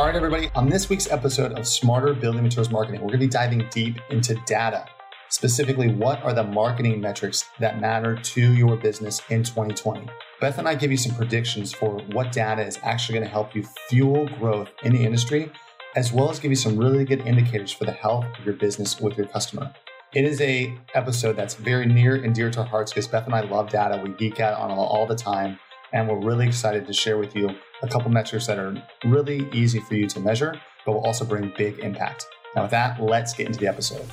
All right, everybody. On this week's episode of Smarter Building Materials Marketing, we're going to be diving deep into data. Specifically, what are the marketing metrics that matter to your business in 2020? Beth and I give you some predictions for what data is actually going to help you fuel growth in the industry, as well as give you some really good indicators for the health of your business with your customer. It is a episode that's very near and dear to our hearts because Beth and I love data. We geek out on it all the time, and we're really excited to share with you a couple metrics that are really easy for you to measure, but will also bring big impact. Now, with that, let's get into the episode.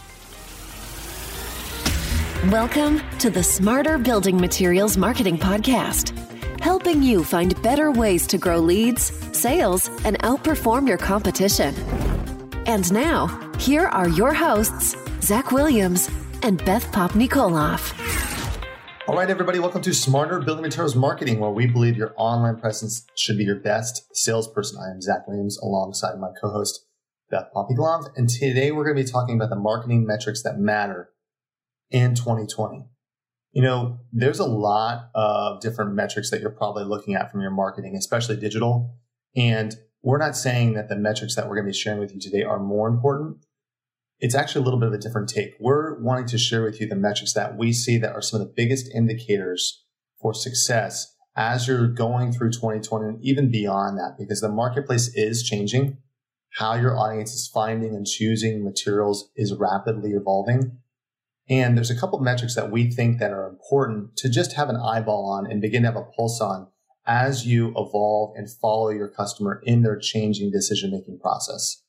Welcome to the Smarter Building Materials Marketing Podcast, helping you find better ways to grow leads, sales, and outperform your competition. And now, here are your hosts, Zach Williams and Beth Popnikolov. All right, everybody, welcome to Smarter Building Materials Marketing, where we believe your online presence should be your best salesperson. I am Zach Williams alongside my co host, Beth Popnikolov, and today we're going to be talking about the marketing metrics that matter in 2020. You know, there's a lot of different metrics that you're probably looking at from your marketing, especially digital. And we're not saying that the metrics that we're going to be sharing with you today are more important it's actually a little bit of a different take. We're wanting to share with you the metrics that we see that are some of the biggest indicators for success as you're going through 2020 and even beyond that, because the marketplace is changing. How your audience is finding and choosing materials is rapidly evolving. And there's a couple of metrics that we think that are important to just have an eyeball on and begin to have a pulse on as you evolve and follow your customer in their changing decision making process.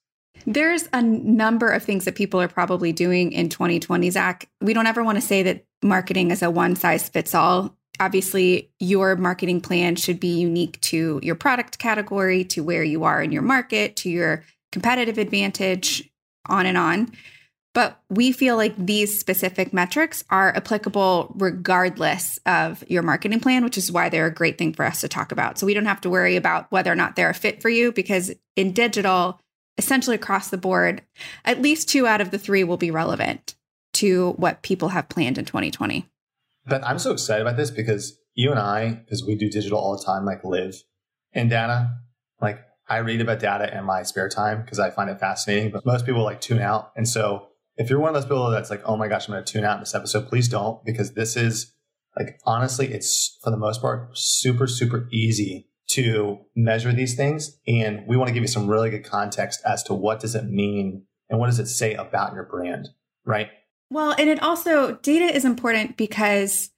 There's a number of things that people are probably doing in 2020, Zach. We don't ever want to say that marketing is a one size fits all. Obviously, your marketing plan should be unique to your product category, to where you are in your market, to your competitive advantage, on and on. But we feel like these specific metrics are applicable regardless of your marketing plan, which is why they're a great thing for us to talk about. So we don't have to worry about whether or not they're a fit for you because in digital, essentially across the board, at least two out of the three will be relevant to what people have planned in 2020. But I'm so excited about this because you and I, because we do digital all the time, like live in data. Like I read about data in my spare time because I find it fascinating, but most people like tune out. And so if you're one of those people that's like, oh my gosh, I'm going to tune out in this episode, please don't, because this is like, honestly, it's for the most part super, super easy to measure these things. And we want to give you some really good context as to what does it mean and what does it say about your brand, right? Well, and it also, data is important because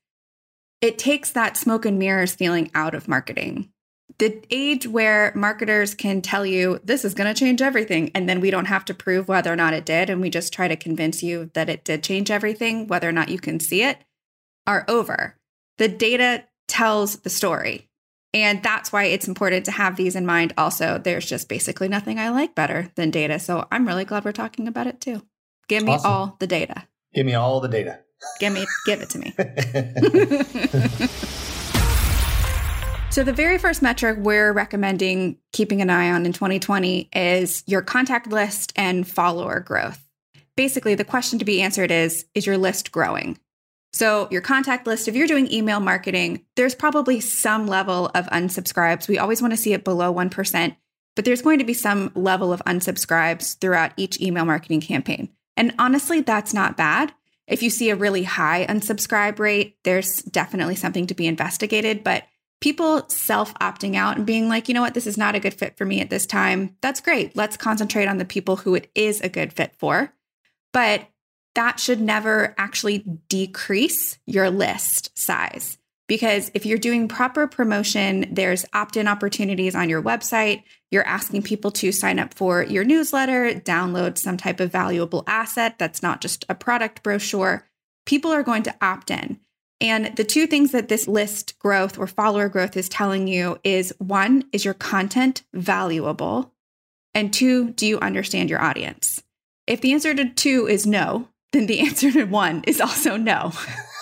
it takes that smoke and mirrors feeling out of marketing. The age where marketers can tell you this is going to change everything, and then we don't have to prove whether or not it did, and we just try to convince you that it did change everything, whether or not you can see it, are over. The data tells the story. And that's why it's important to have these in mind. Also, there's just basically nothing I like better than data. So I'm really glad we're talking about it too. Give me awesome. all the data. Give me all the data. Give me give it to me. so the very first metric we're recommending keeping an eye on in 2020 is your contact list and follower growth. Basically, the question to be answered is is your list growing? So, your contact list, if you're doing email marketing, there's probably some level of unsubscribes. We always want to see it below 1%, but there's going to be some level of unsubscribes throughout each email marketing campaign. And honestly, that's not bad. If you see a really high unsubscribe rate, there's definitely something to be investigated. But people self opting out and being like, you know what, this is not a good fit for me at this time, that's great. Let's concentrate on the people who it is a good fit for. But that should never actually decrease your list size. Because if you're doing proper promotion, there's opt in opportunities on your website. You're asking people to sign up for your newsletter, download some type of valuable asset that's not just a product brochure. People are going to opt in. And the two things that this list growth or follower growth is telling you is one, is your content valuable? And two, do you understand your audience? If the answer to two is no, then the answer to one is also no.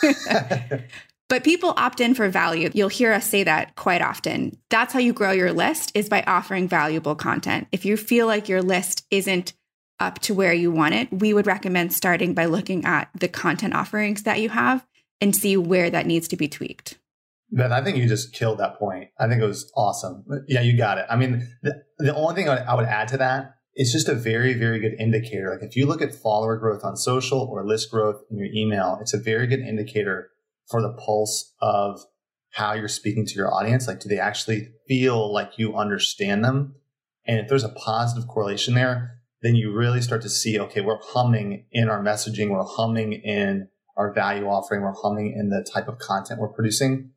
but people opt in for value. You'll hear us say that quite often. That's how you grow your list is by offering valuable content. If you feel like your list isn't up to where you want it, we would recommend starting by looking at the content offerings that you have and see where that needs to be tweaked. But I think you just killed that point. I think it was awesome. Yeah, you got it. I mean, the, the only thing I would add to that is just a very, very good indicator. Like if you look at follower growth on social or list growth in your email, it's a very good indicator for the pulse of how you're speaking to your audience. Like, do they actually feel like you understand them? And if there's a positive correlation there, then you really start to see, okay, we're humming in our messaging, we're humming in our value offering, we're humming in the type of content we're producing.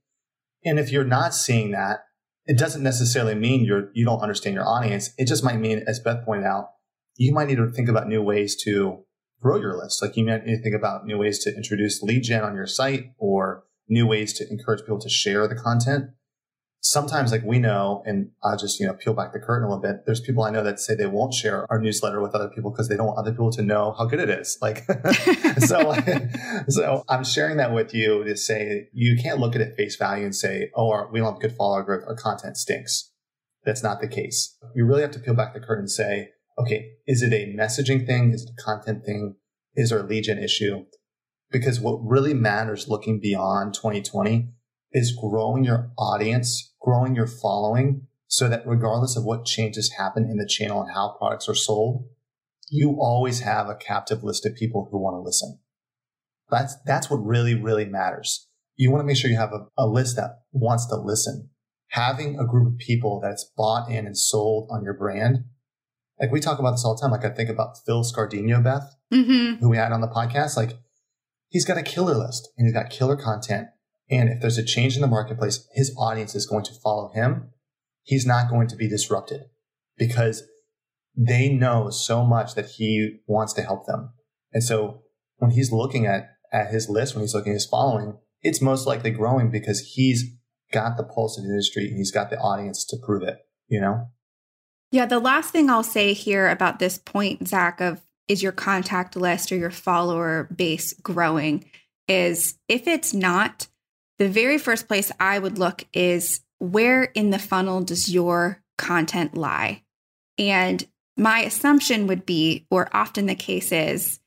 And if you're not seeing that, it doesn't necessarily mean you're you don't understand your audience. It just might mean, as Beth pointed out, you might need to think about new ways to grow your list. Like you might need to think about new ways to introduce lead gen on your site or new ways to encourage people to share the content sometimes like we know, and I'll just, you know, peel back the curtain a little bit. There's people I know that say they won't share our newsletter with other people because they don't want other people to know how good it is. Like, so, so I'm sharing that with you to say you can't look at it face value and say, oh, our, we don't have good follower growth. Our content stinks. That's not the case. You really have to peel back the curtain and say, okay, is it a messaging thing? Is it a content thing? Is there a gen issue? Because what really matters looking beyond 2020 is growing your audience, growing your following so that regardless of what changes happen in the channel and how products are sold, you always have a captive list of people who want to listen. That's, that's what really, really matters. You want to make sure you have a, a list that wants to listen. Having a group of people that's bought in and sold on your brand. Like we talk about this all the time. Like I think about Phil Scardino, Beth, mm-hmm. who we had on the podcast. Like he's got a killer list and he's got killer content and if there's a change in the marketplace, his audience is going to follow him. He's not going to be disrupted because they know so much that he wants to help them. And so when he's looking at, at his list, when he's looking at his following, it's most likely growing because he's got the pulse of the industry and he's got the audience to prove it, you know? Yeah. The last thing I'll say here about this point, Zach, of is your contact list or your follower base growing is if it's not, the very first place I would look is where in the funnel does your content lie? And my assumption would be, or often the case is,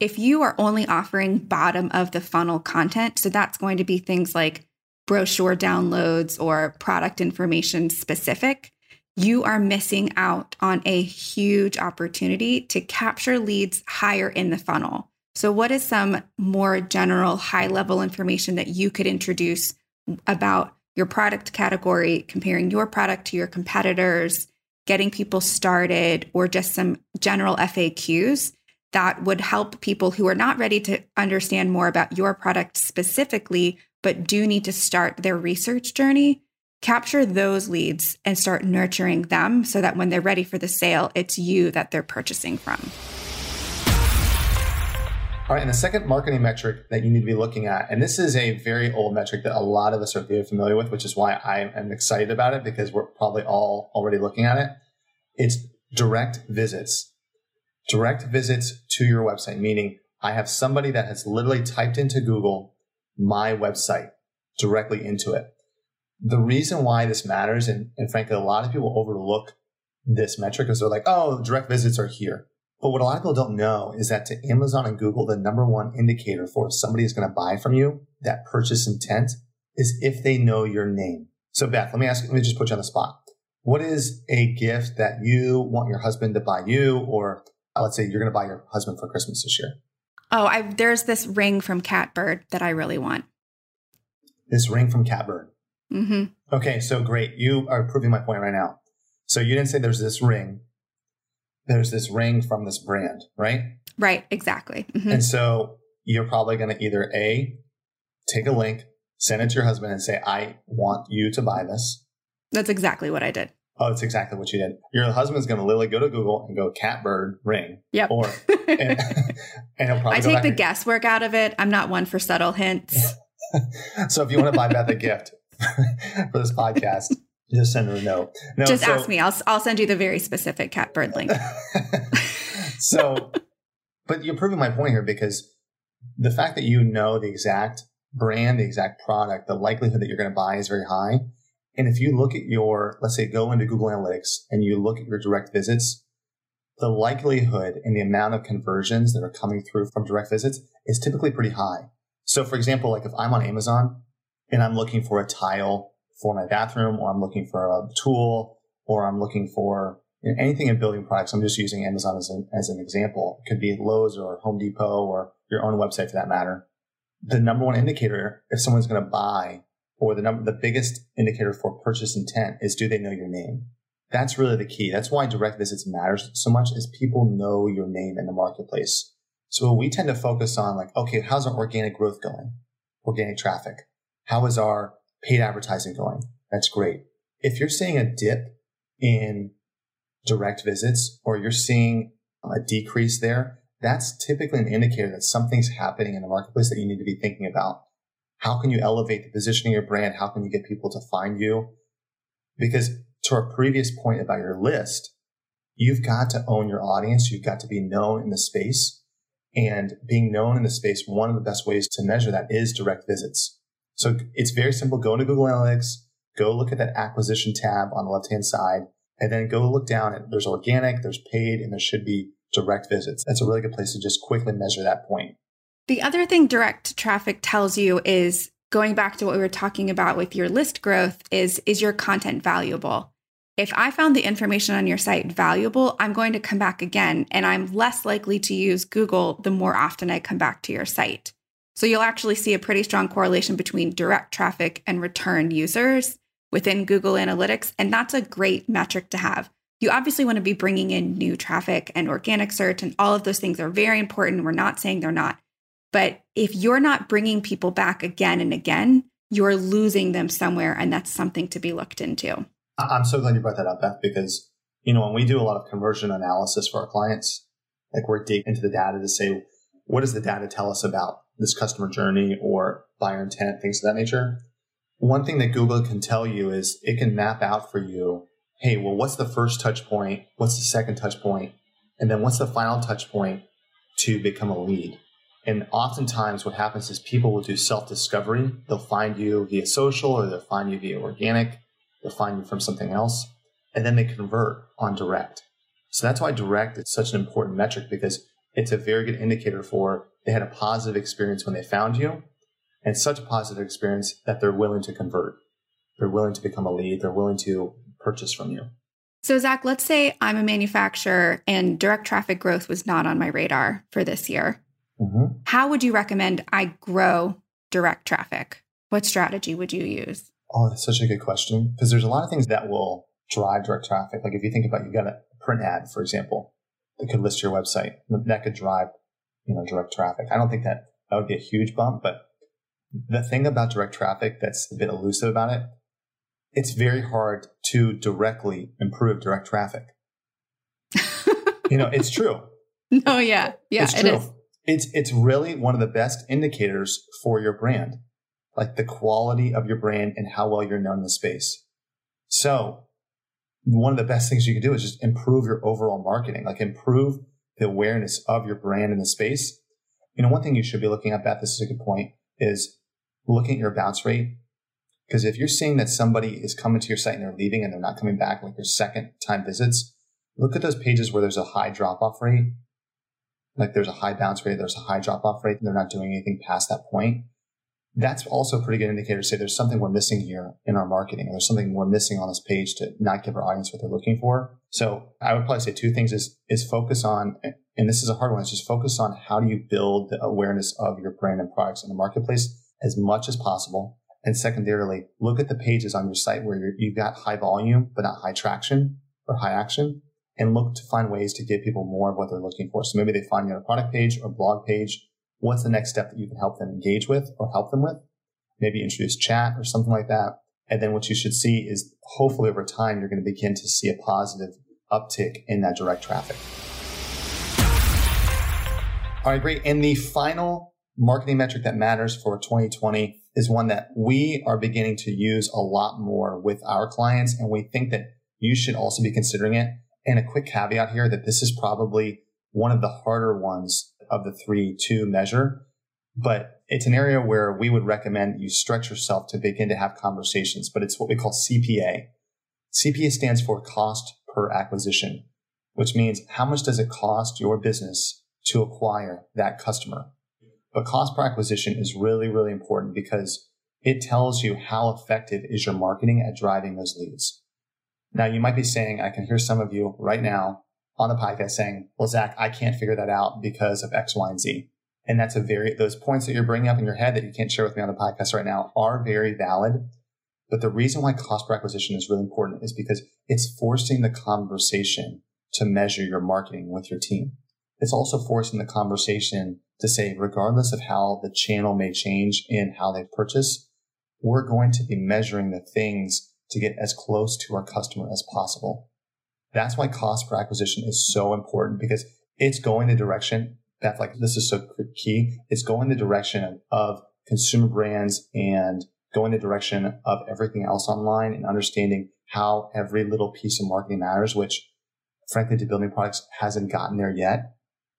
if you are only offering bottom of the funnel content, so that's going to be things like brochure downloads or product information specific, you are missing out on a huge opportunity to capture leads higher in the funnel. So, what is some more general, high level information that you could introduce about your product category, comparing your product to your competitors, getting people started, or just some general FAQs that would help people who are not ready to understand more about your product specifically, but do need to start their research journey? Capture those leads and start nurturing them so that when they're ready for the sale, it's you that they're purchasing from. All right, and the second marketing metric that you need to be looking at, and this is a very old metric that a lot of us are very familiar with, which is why I am excited about it because we're probably all already looking at it. It's direct visits. Direct visits to your website, meaning I have somebody that has literally typed into Google my website directly into it. The reason why this matters, and, and frankly, a lot of people overlook this metric is they're like, oh, direct visits are here. But what a lot of people don't know is that to Amazon and Google, the number one indicator for if somebody is going to buy from you, that purchase intent, is if they know your name. So Beth, let me ask, let me just put you on the spot. What is a gift that you want your husband to buy you, or uh, let's say you're going to buy your husband for Christmas this year? Oh, I, there's this ring from Catbird that I really want. This ring from Catbird. Mm-hmm. Okay, so great. You are proving my point right now. So you didn't say there's this ring there's this ring from this brand, right? Right, exactly. Mm-hmm. And so you're probably going to either A, take a link, send it to your husband and say, I want you to buy this. That's exactly what I did. Oh, that's exactly what you did. Your husband's going to literally go to Google and go catbird ring. Yep. Or, and, and he'll probably I take the and, guesswork out of it. I'm not one for subtle hints. so if you want to buy Beth a gift for this podcast, just send her a note. No, Just so, ask me. I'll I'll send you the very specific catbird link. so, but you're proving my point here because the fact that you know the exact brand, the exact product, the likelihood that you're going to buy is very high. And if you look at your, let's say, go into Google Analytics and you look at your direct visits, the likelihood and the amount of conversions that are coming through from direct visits is typically pretty high. So, for example, like if I'm on Amazon and I'm looking for a tile for my bathroom, or I'm looking for a tool, or I'm looking for anything in building products. I'm just using Amazon as an, as an example. It could be Lowe's or Home Depot or your own website for that matter. The number one indicator, if someone's going to buy, or the number, the biggest indicator for purchase intent is do they know your name? That's really the key. That's why direct visits matters so much is people know your name in the marketplace. So we tend to focus on like, okay, how's our organic growth going? Organic traffic. How is our paid advertising going? That's great. If you're seeing a dip in direct visits or you're seeing a decrease there, that's typically an indicator that something's happening in the marketplace that you need to be thinking about. How can you elevate the positioning of your brand? How can you get people to find you? Because to our previous point about your list, you've got to own your audience. You've got to be known in the space and being known in the space. One of the best ways to measure that is direct visits. So it's very simple. Go into Google Analytics, go look at that acquisition tab on the left hand side, and then go look down at there's organic, there's paid, and there should be direct visits. That's a really good place to just quickly measure that point. The other thing direct traffic tells you is going back to what we were talking about with your list growth is is your content valuable? If I found the information on your site valuable, I'm going to come back again and I'm less likely to use Google the more often I come back to your site. So you'll actually see a pretty strong correlation between direct traffic and return users within Google Analytics. And that's a great metric to have. You obviously want to be bringing in new traffic and organic search, and all of those things are very important. We're not saying they're not. But if you're not bringing people back again and again, you're losing them somewhere. And that's something to be looked into. I'm so glad you brought that up, Beth, because, you know, when we do a lot of conversion analysis for our clients, like we're digging into the data to say, what does the data tell us about this customer journey or buyer intent, things of that nature. One thing that Google can tell you is it can map out for you, hey, well, what's the first touch point? What's the second touch point? And then what's the final touch point to become a lead? And oftentimes what happens is people will do self discovery. They'll find you via social or they'll find you via organic. They'll find you from something else and then they convert on direct. So that's why direct is such an important metric because it's a very good indicator for they had a positive experience when they found you and such a positive experience that they're willing to convert. They're willing to become a lead. They're willing to purchase from you. So, Zach, let's say I'm a manufacturer and direct traffic growth was not on my radar for this year. Mm-hmm. How would you recommend I grow direct traffic? What strategy would you use? Oh, that's such a good question. Because there's a lot of things that will drive direct traffic. Like if you think about you got a print ad, for example, that could list your website. That could drive, you know, direct traffic. I don't think that that would be a huge bump, but the thing about direct traffic that's a bit elusive about it, it's very hard to directly improve direct traffic. you know, it's true. No, yeah. Yeah, it's true. It is. It's it's really one of the best indicators for your brand. Like the quality of your brand and how well you're known in the space. So one of the best things you can do is just improve your overall marketing, like improve the awareness of your brand in the space. You know, one thing you should be looking at, Beth, this is a good point, is looking at your bounce rate. Because if you're seeing that somebody is coming to your site and they're leaving and they're not coming back, like your second time visits, look at those pages where there's a high drop off rate. Like there's a high bounce rate, there's a high drop off rate, and they're not doing anything past that point that's also a pretty good indicator to say there's something we're missing here in our marketing. There's something we're missing on this page to not give our audience what they're looking for. So I would probably say two things is, is focus on, and this is a hard one, is just focus on how do you build the awareness of your brand and products in the marketplace as much as possible. And secondarily, look at the pages on your site where you've got high volume, but not high traction or high action and look to find ways to give people more of what they're looking for. So maybe they find you on a product page or blog page what's the next step that you can help them engage with or help them with? Maybe introduce chat or something like that. And then what you should see is hopefully over time, you're going to begin to see a positive uptick in that direct traffic. All right, great. And the final marketing metric that matters for 2020 is one that we are beginning to use a lot more with our clients. And we think that you should also be considering it. And a quick caveat here that this is probably one of the harder ones of the three to measure, but it's an area where we would recommend you stretch yourself to begin to have conversations, but it's what we call CPA. CPA stands for cost per acquisition, which means how much does it cost your business to acquire that customer? But cost per acquisition is really, really important because it tells you how effective is your marketing at driving those leads. Now you might be saying, I can hear some of you right now on the podcast saying, well, Zach, I can't figure that out because of X, Y, and Z. And that's a very, those points that you're bringing up in your head that you can't share with me on the podcast right now are very valid. But the reason why cost per acquisition is really important is because it's forcing the conversation to measure your marketing with your team. It's also forcing the conversation to say, regardless of how the channel may change in how they purchase, we're going to be measuring the things to get as close to our customer as possible. That's why cost per acquisition is so important because it's going the direction Beth, like this is so key. It's going the direction of consumer brands and going the direction of everything else online and understanding how every little piece of marketing matters, which frankly to building products hasn't gotten there yet.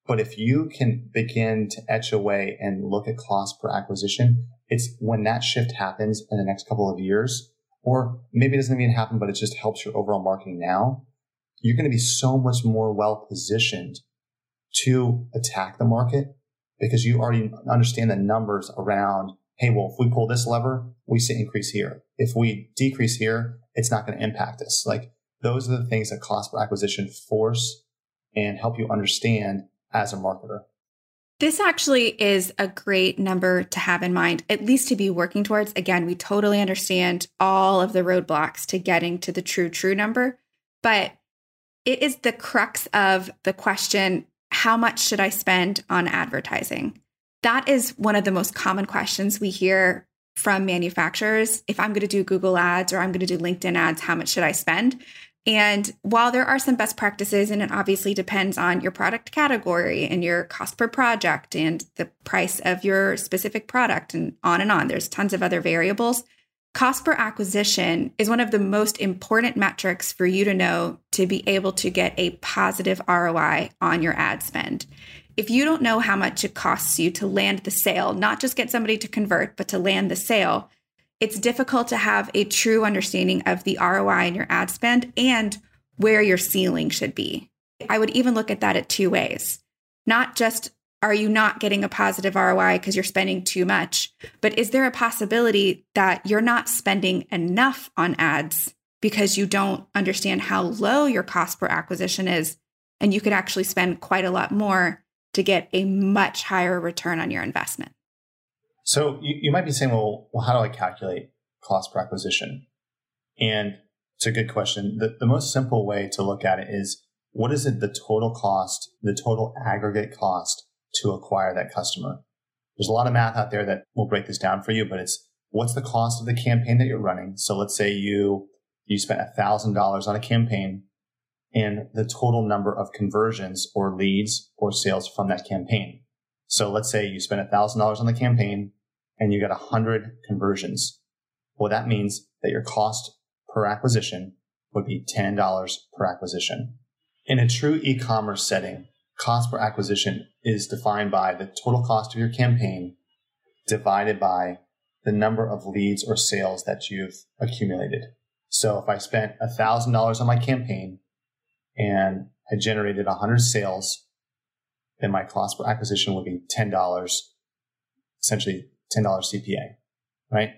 But if you can begin to etch away and look at cost per acquisition, it's when that shift happens in the next couple of years, or maybe it doesn't even happen, but it just helps your overall marketing now. You're going to be so much more well positioned to attack the market because you already understand the numbers around, hey, well, if we pull this lever, we see increase here. If we decrease here, it's not going to impact us. Like those are the things that cost per acquisition force and help you understand as a marketer. This actually is a great number to have in mind, at least to be working towards. Again, we totally understand all of the roadblocks to getting to the true, true number, but it is the crux of the question how much should I spend on advertising? That is one of the most common questions we hear from manufacturers. If I'm going to do Google ads or I'm going to do LinkedIn ads, how much should I spend? And while there are some best practices, and it obviously depends on your product category and your cost per project and the price of your specific product and on and on, there's tons of other variables. Cost per acquisition is one of the most important metrics for you to know to be able to get a positive ROI on your ad spend. If you don't know how much it costs you to land the sale, not just get somebody to convert, but to land the sale, it's difficult to have a true understanding of the ROI in your ad spend and where your ceiling should be. I would even look at that at two ways. Not just are you not getting a positive ROI because you're spending too much? But is there a possibility that you're not spending enough on ads because you don't understand how low your cost per acquisition is? And you could actually spend quite a lot more to get a much higher return on your investment. So you, you might be saying, well, well, how do I calculate cost per acquisition? And it's a good question. The, the most simple way to look at it is what is it the total cost, the total aggregate cost to acquire that customer. There's a lot of math out there that will break this down for you, but it's what's the cost of the campaign that you're running. So let's say you, you spent a thousand dollars on a campaign and the total number of conversions or leads or sales from that campaign. So let's say you spent a thousand dollars on the campaign and you got a hundred conversions. Well, that means that your cost per acquisition would be $10 per acquisition. In a true e-commerce setting, cost per acquisition is defined by the total cost of your campaign divided by the number of leads or sales that you've accumulated. So if I spent $1,000 on my campaign and I generated 100 sales, then my cost per acquisition would be $10, essentially $10 CPA, right?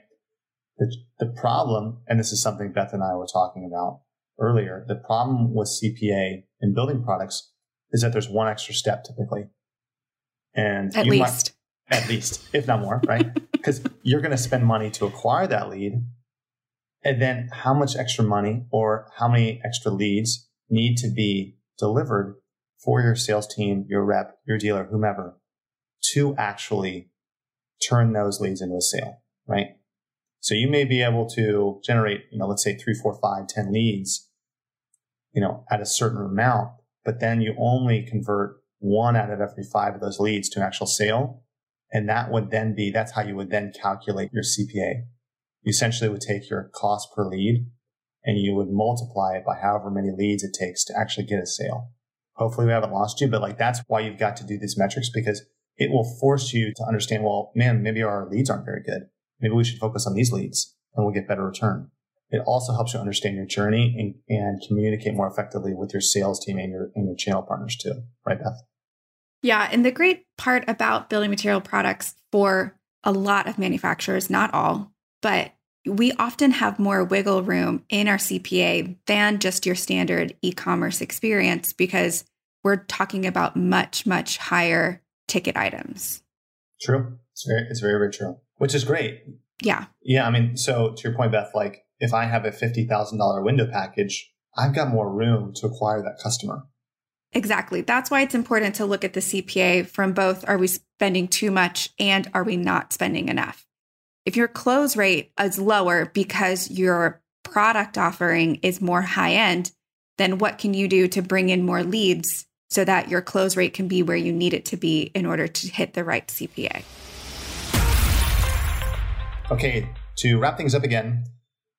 The, the problem, and this is something Beth and I were talking about earlier, the problem with CPA in building products is that there's one extra step typically. And at least, might, at least, if not more, right? Because you're going to spend money to acquire that lead. And then how much extra money or how many extra leads need to be delivered for your sales team, your rep, your dealer, whomever to actually turn those leads into a sale, right? So you may be able to generate, you know, let's say three, four, five, ten leads, you know, at a certain amount, but then you only convert one out of every five of those leads to an actual sale. And that would then be, that's how you would then calculate your CPA. You essentially would take your cost per lead and you would multiply it by however many leads it takes to actually get a sale. Hopefully we haven't lost you, but like that's why you've got to do these metrics because it will force you to understand, well, man, maybe our leads aren't very good. Maybe we should focus on these leads and we'll get better return. It also helps you understand your journey and, and communicate more effectively with your sales team and your, and your channel partners too. Right, Beth? Yeah. And the great part about building material products for a lot of manufacturers, not all, but we often have more wiggle room in our CPA than just your standard e commerce experience because we're talking about much, much higher ticket items. True. It's very, it's very, very true, which is great. Yeah. Yeah. I mean, so to your point, Beth, like if I have a $50,000 window package, I've got more room to acquire that customer. Exactly. That's why it's important to look at the CPA from both are we spending too much and are we not spending enough? If your close rate is lower because your product offering is more high end, then what can you do to bring in more leads so that your close rate can be where you need it to be in order to hit the right CPA? Okay, to wrap things up again,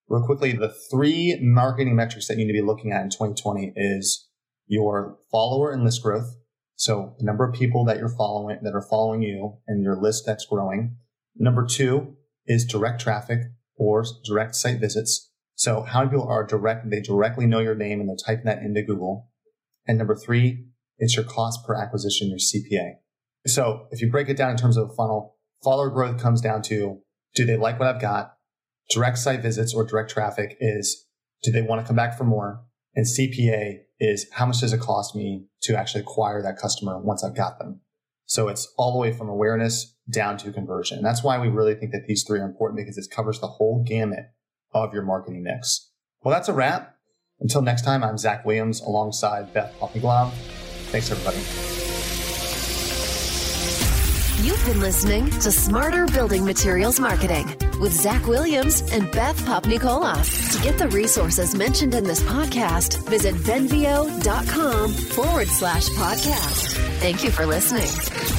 real quickly, the three marketing metrics that you need to be looking at in 2020 is your follower and list growth. So the number of people that you're following that are following you and your list that's growing. Number two is direct traffic or direct site visits. So how many people are direct, they directly know your name and they're typing that into Google. And number three, it's your cost per acquisition, your CPA. So if you break it down in terms of a funnel, follower growth comes down to, do they like what I've got? Direct site visits or direct traffic is, do they want to come back for more? And CPA is how much does it cost me to actually acquire that customer once I've got them? So it's all the way from awareness down to conversion. And that's why we really think that these three are important because it covers the whole gamut of your marketing mix. Well, that's a wrap. Until next time, I'm Zach Williams alongside Beth Popnikolov. Thanks, everybody. You've been listening to Smarter Building Materials Marketing with Zach Williams and Beth Popnikolov. To get the resources mentioned in this podcast, visit venveo.com forward slash podcast. Thank you for listening.